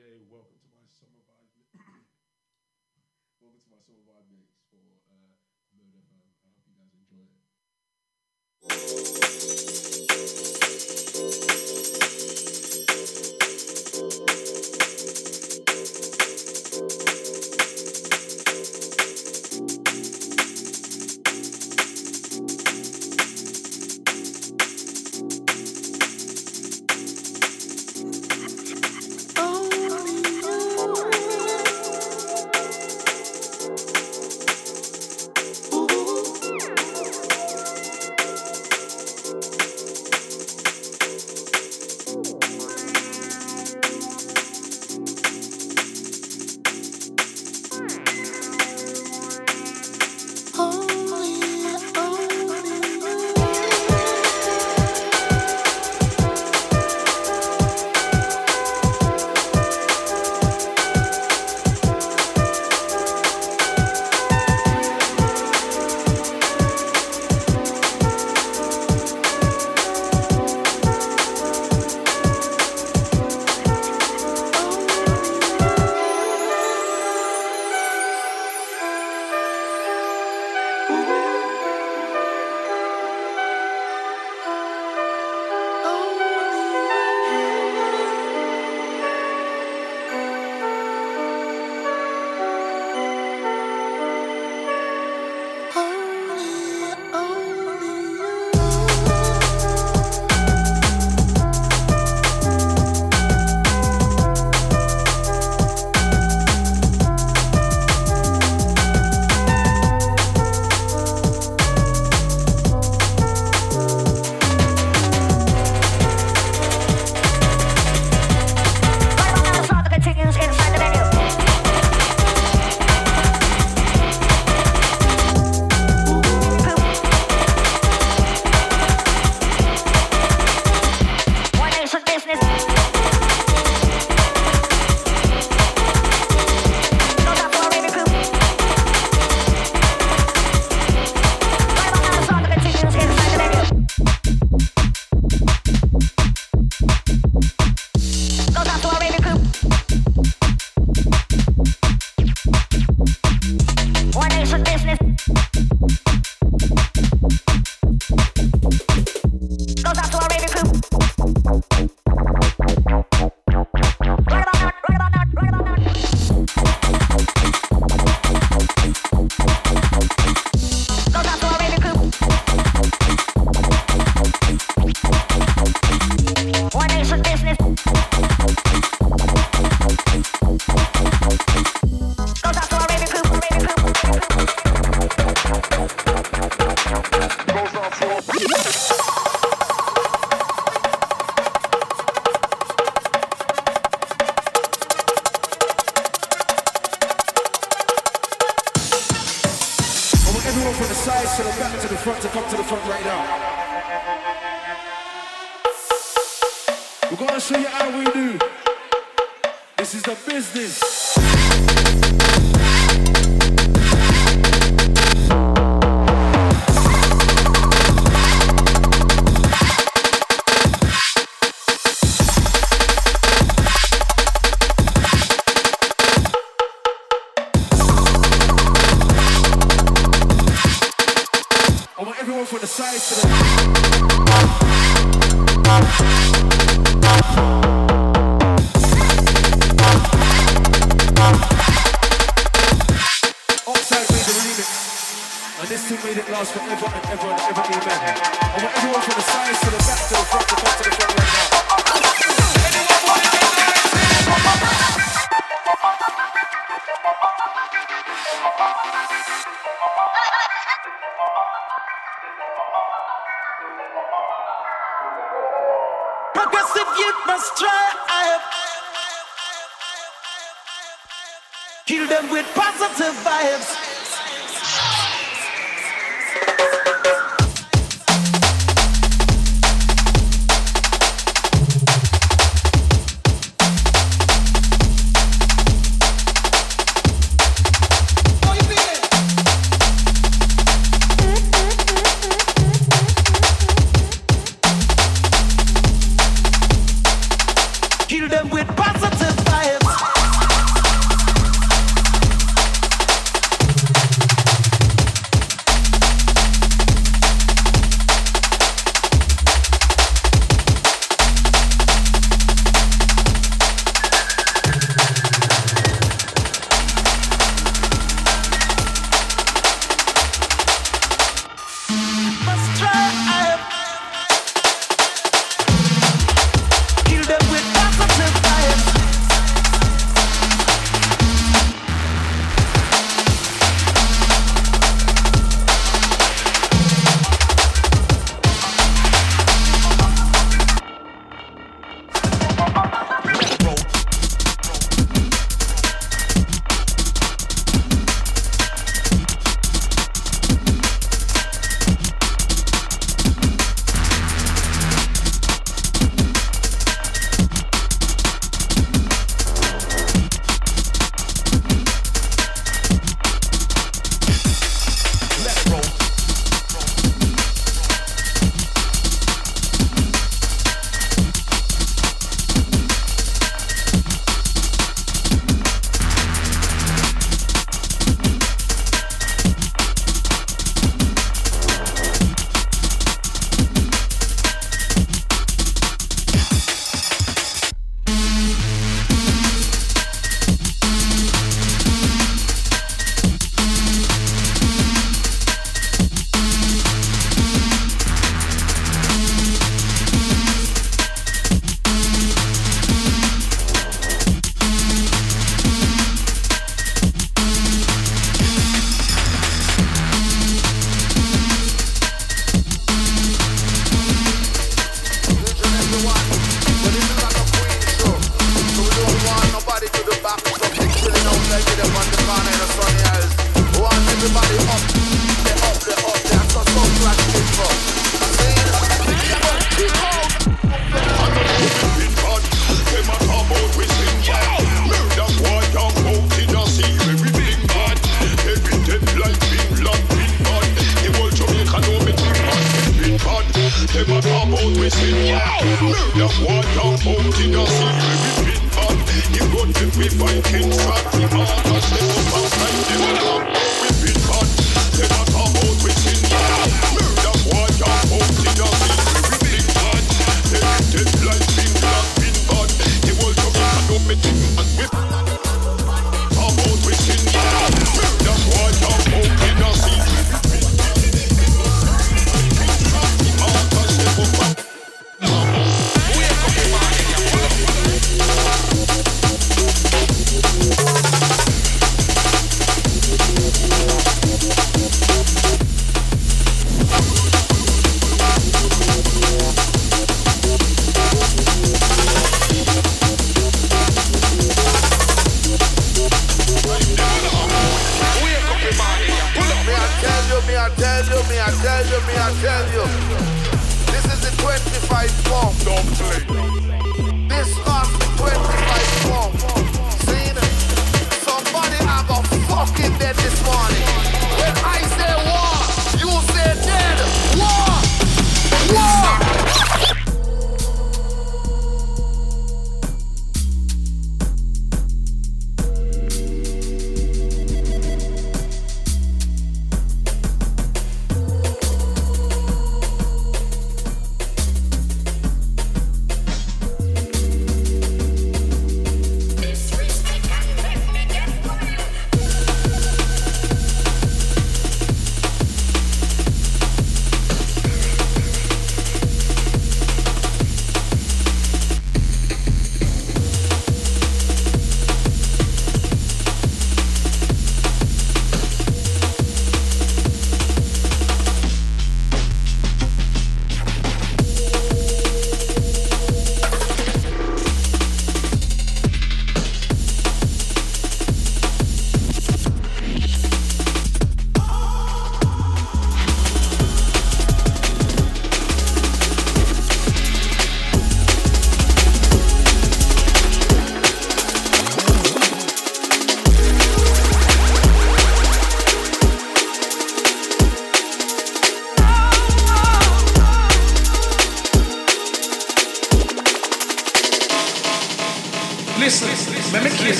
Welcome to my summer vibe. welcome to my summer vibe mix for uh, Mode FM. I hope you guys enjoy it.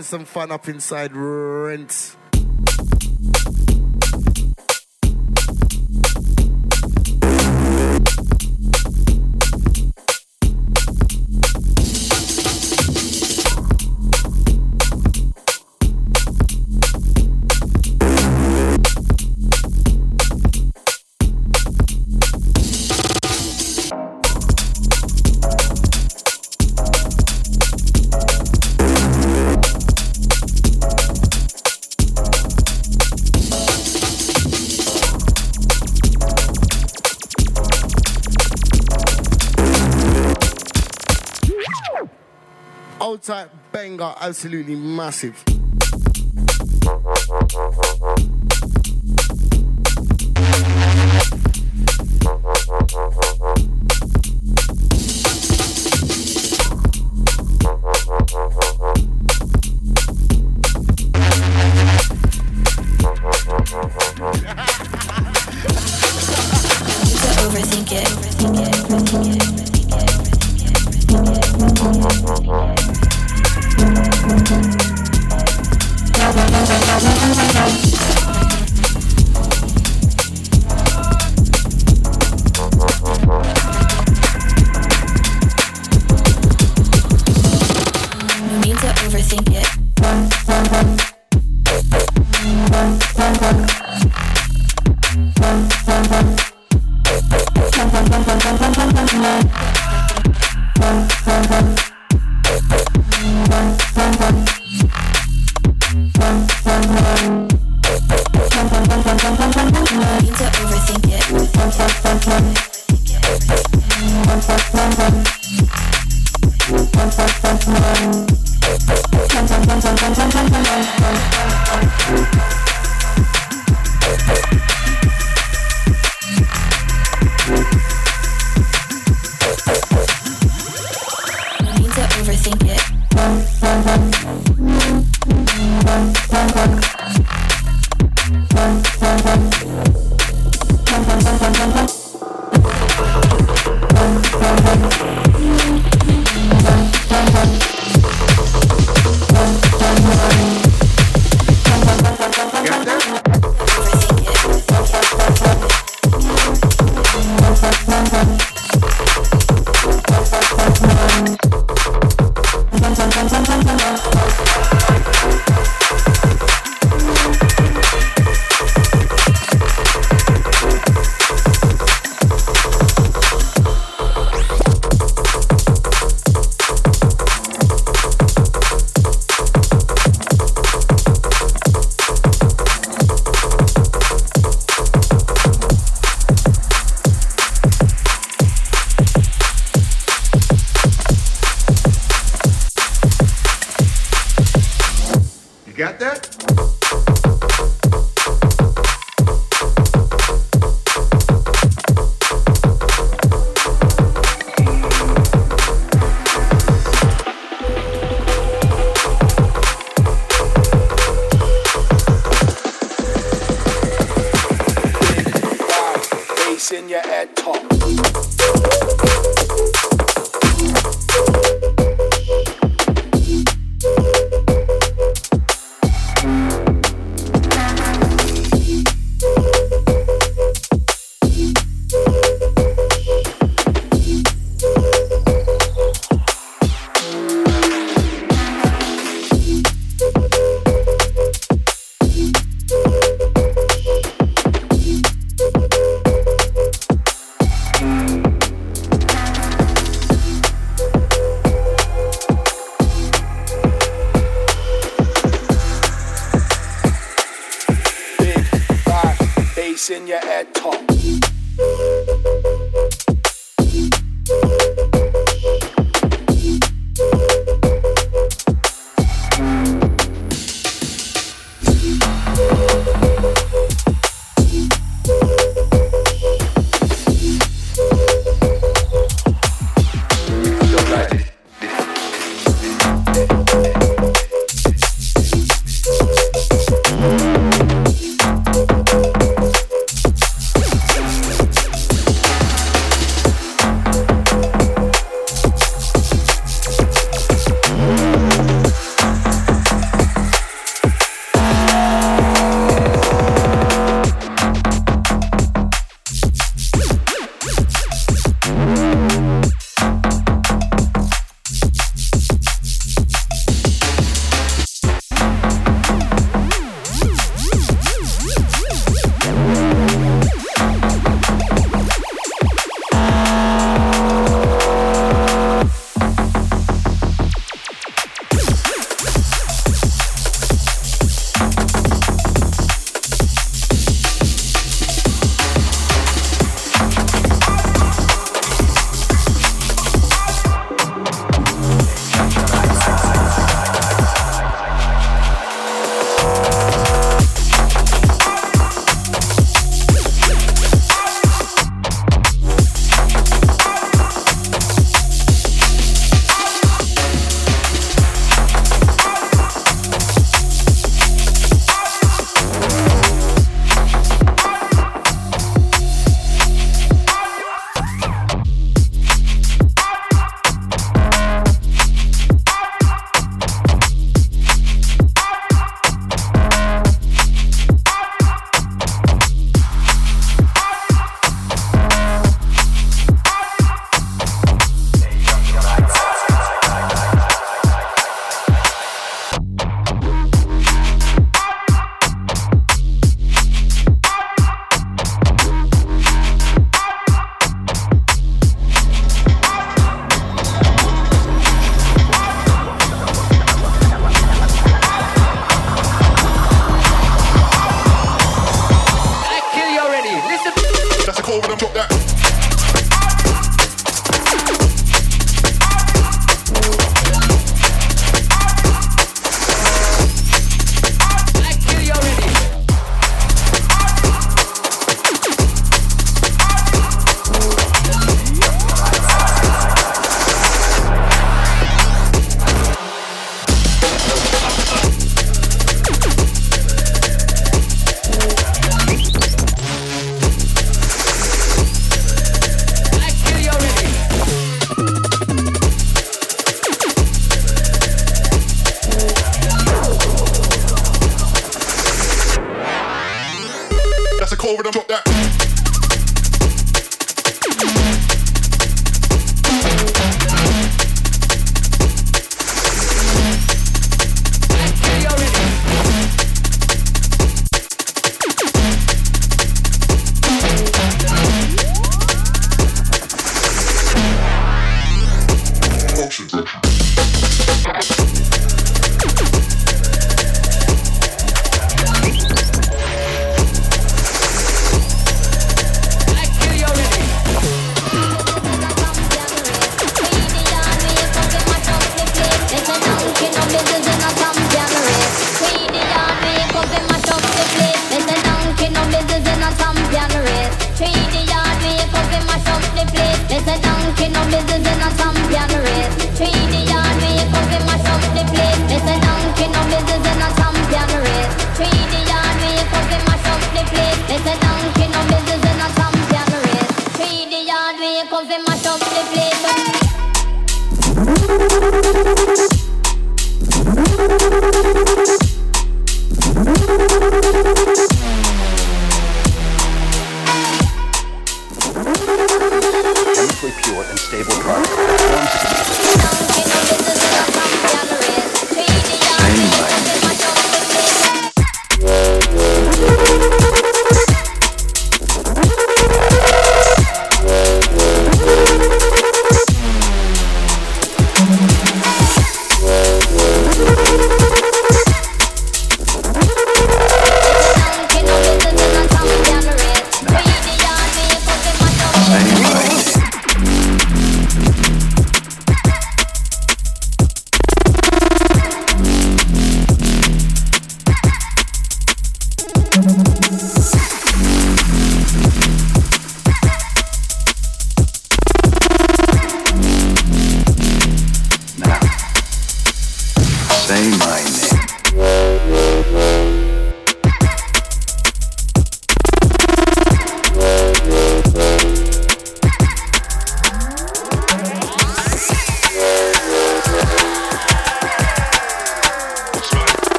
Having some fun up inside Rent. Absolutely massive.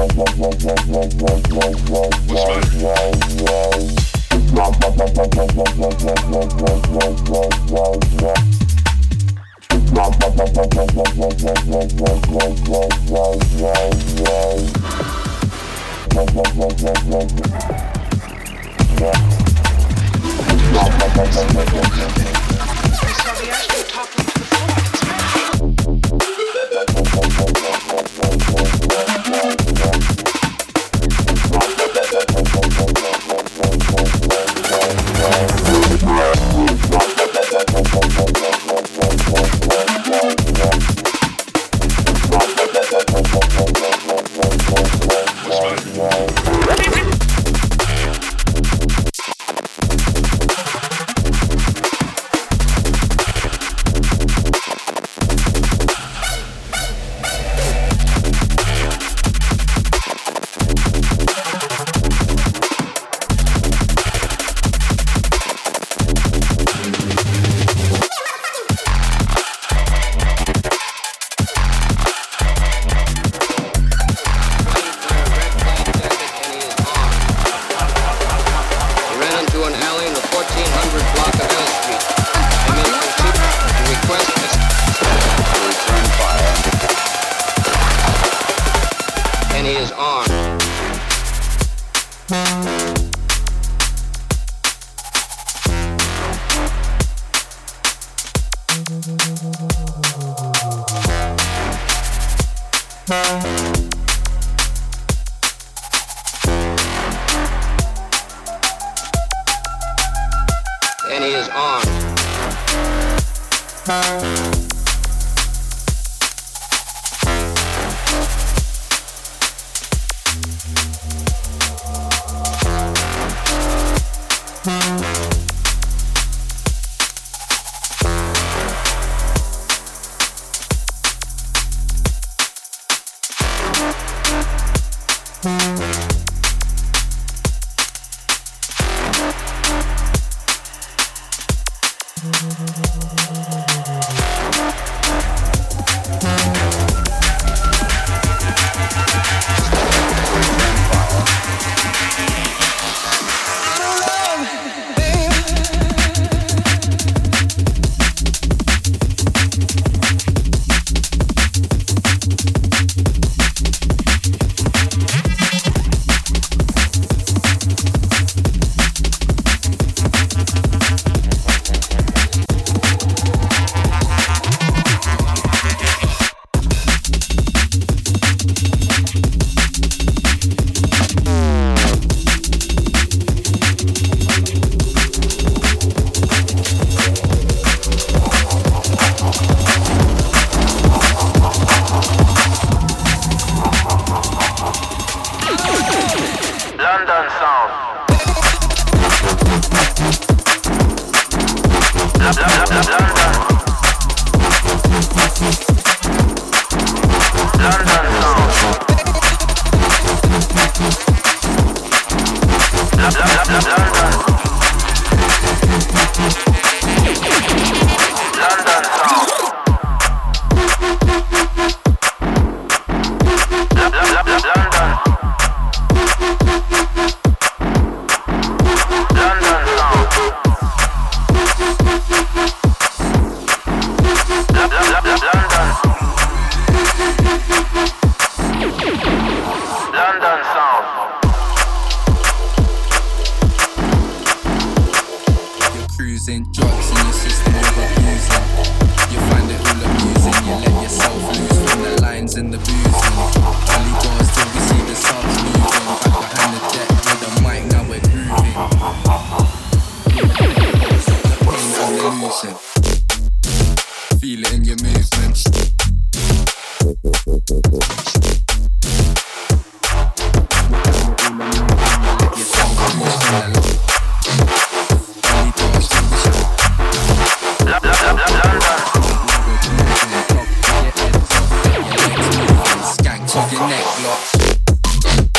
I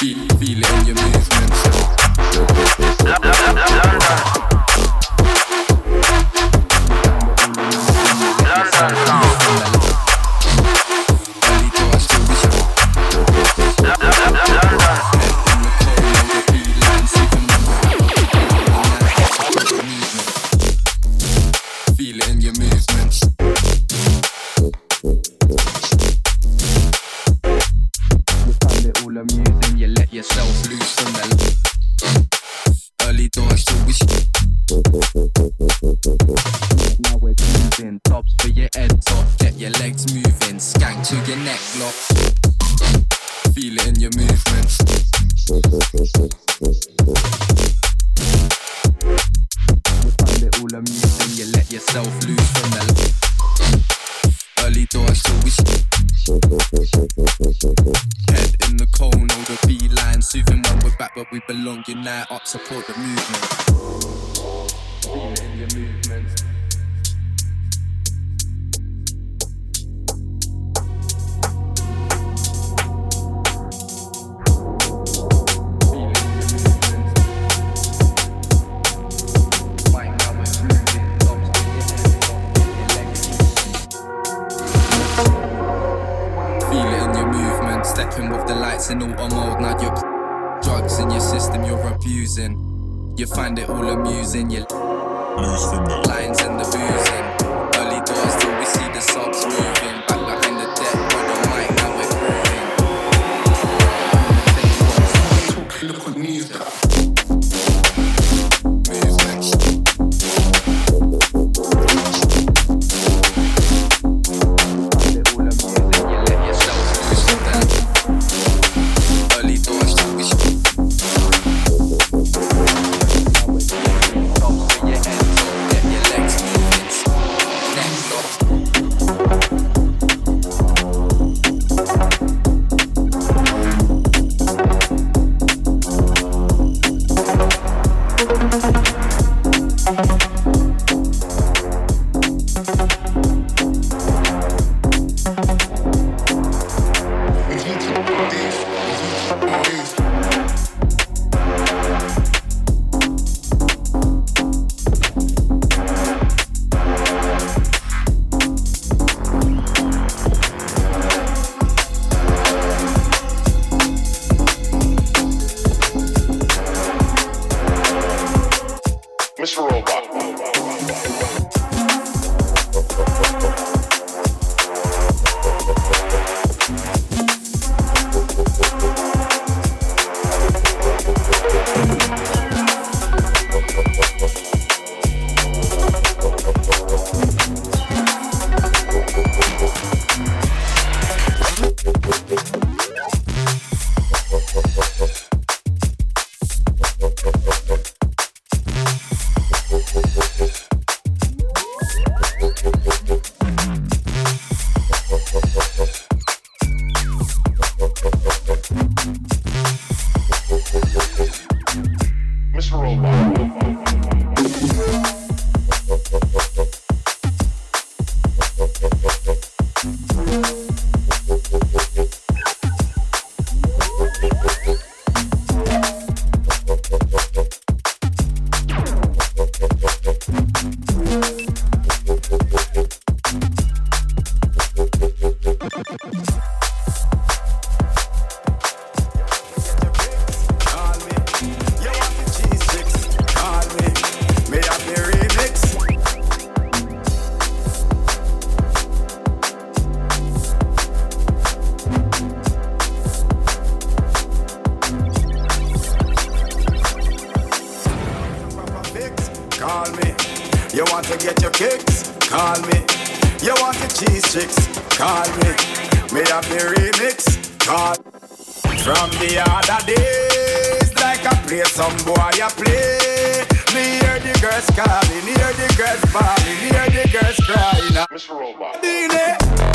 Mr. hear the girls crying. Mr. Robot.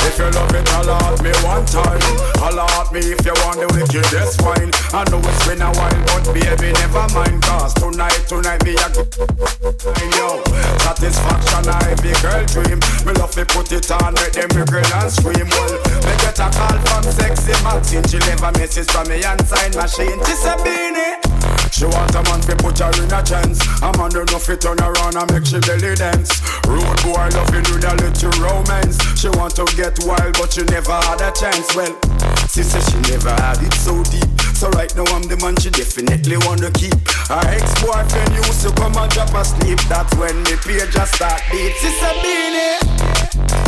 If you love it, alert me one time. Alert me if you want the wickedest wine. I know it's been a while, but baby, never mind. Cause tonight, tonight, me a yo. Satisfaction, I be girl dream. Me love to put it on, let them girl and scream. Well, me get a call from sexy Maxine. She leave a from me and sign machine. She say, Beenie. She want a man to put her in a chance. A man don't know fit turn around and make she belly dance. Rude boy loving with a little romance. She want to get wild, but she never had a chance. Well, she said she never had it so deep. So right now I'm the man she definitely wanna keep. Her ex-boyfriend used to come and drop asleep. That's when the page just start beat. She said, Beenie.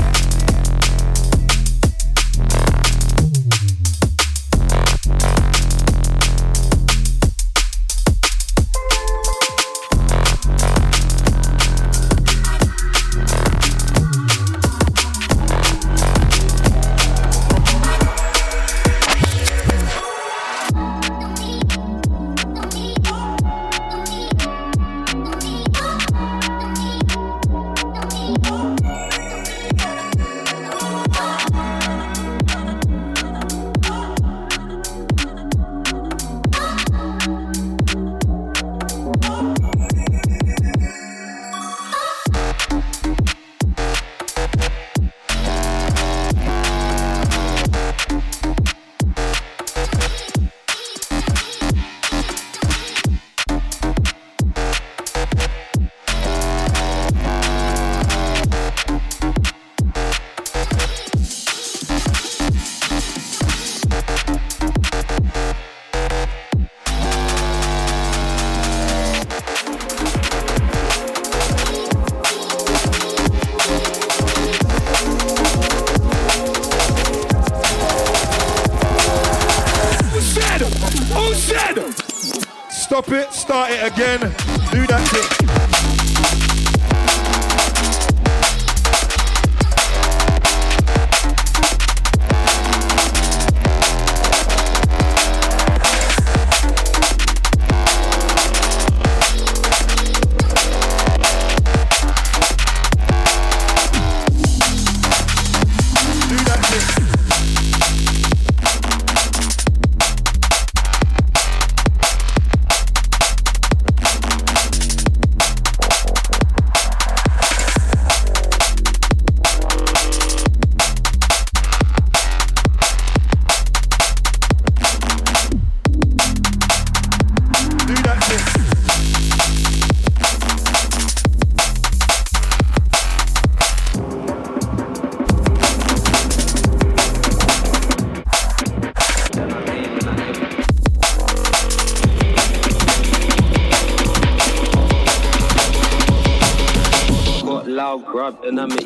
and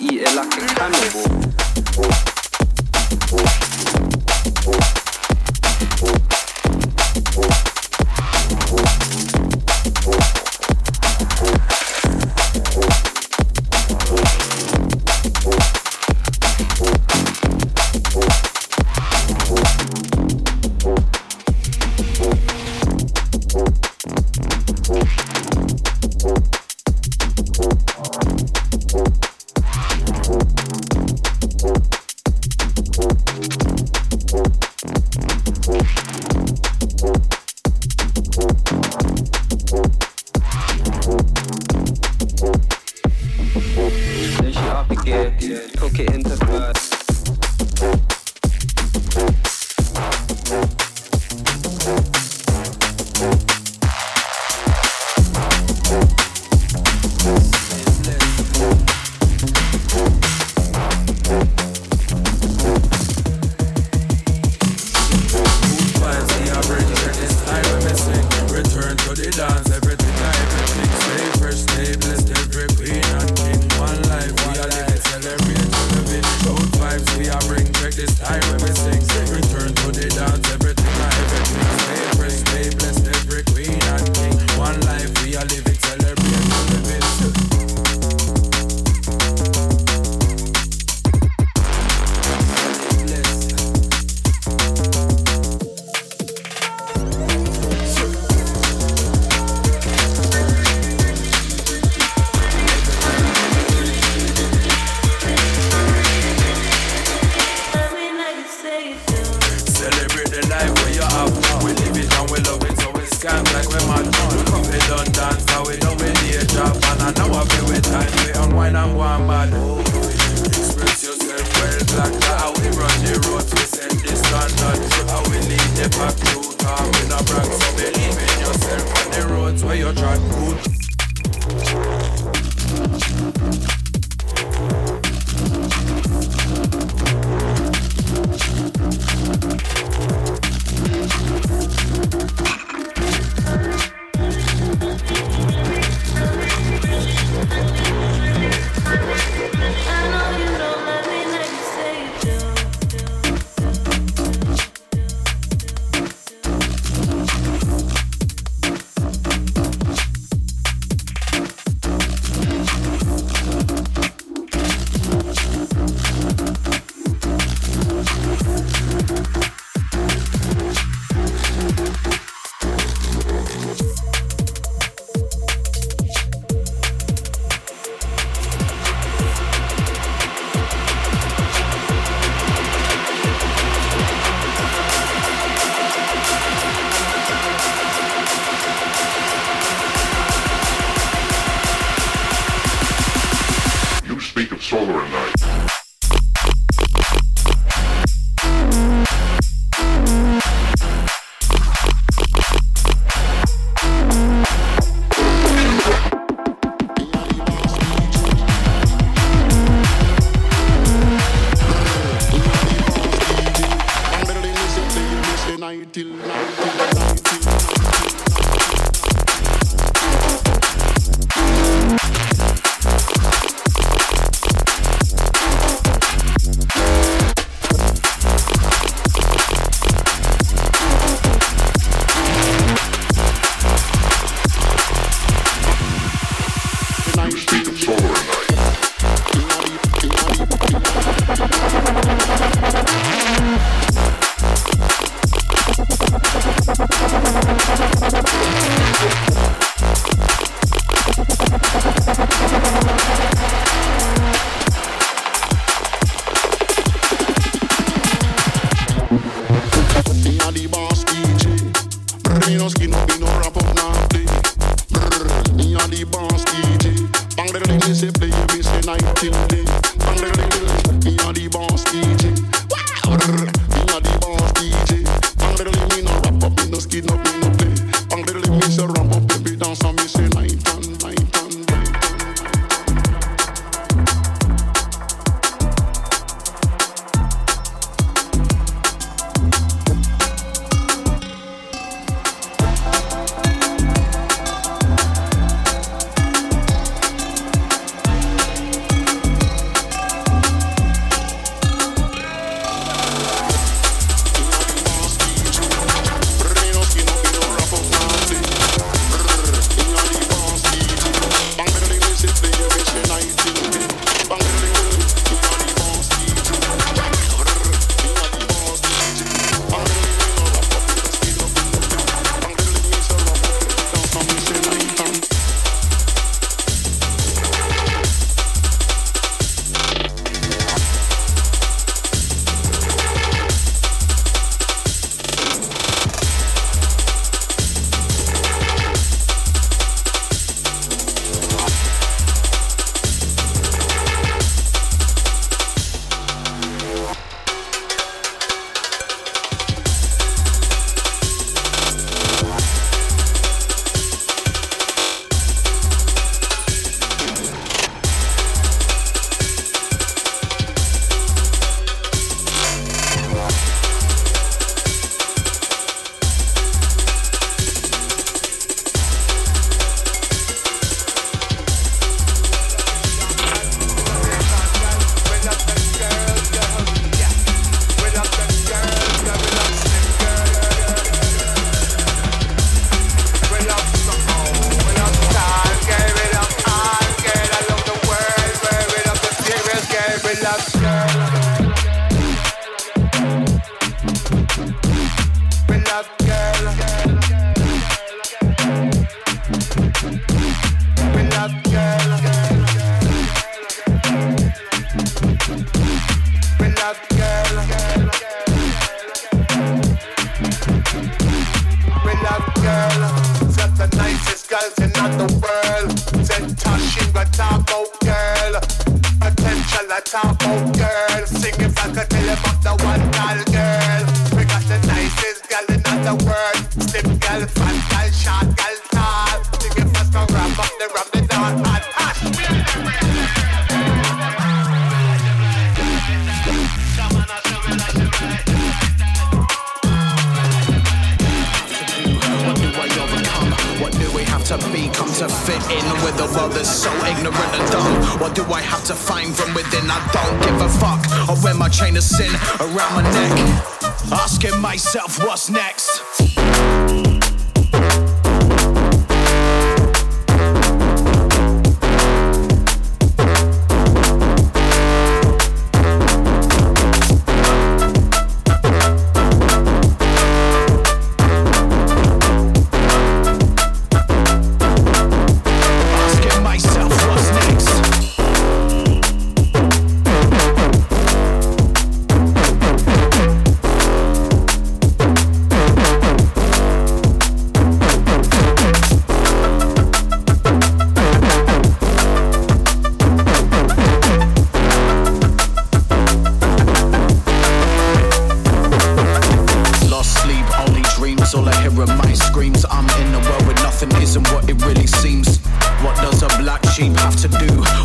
have to do?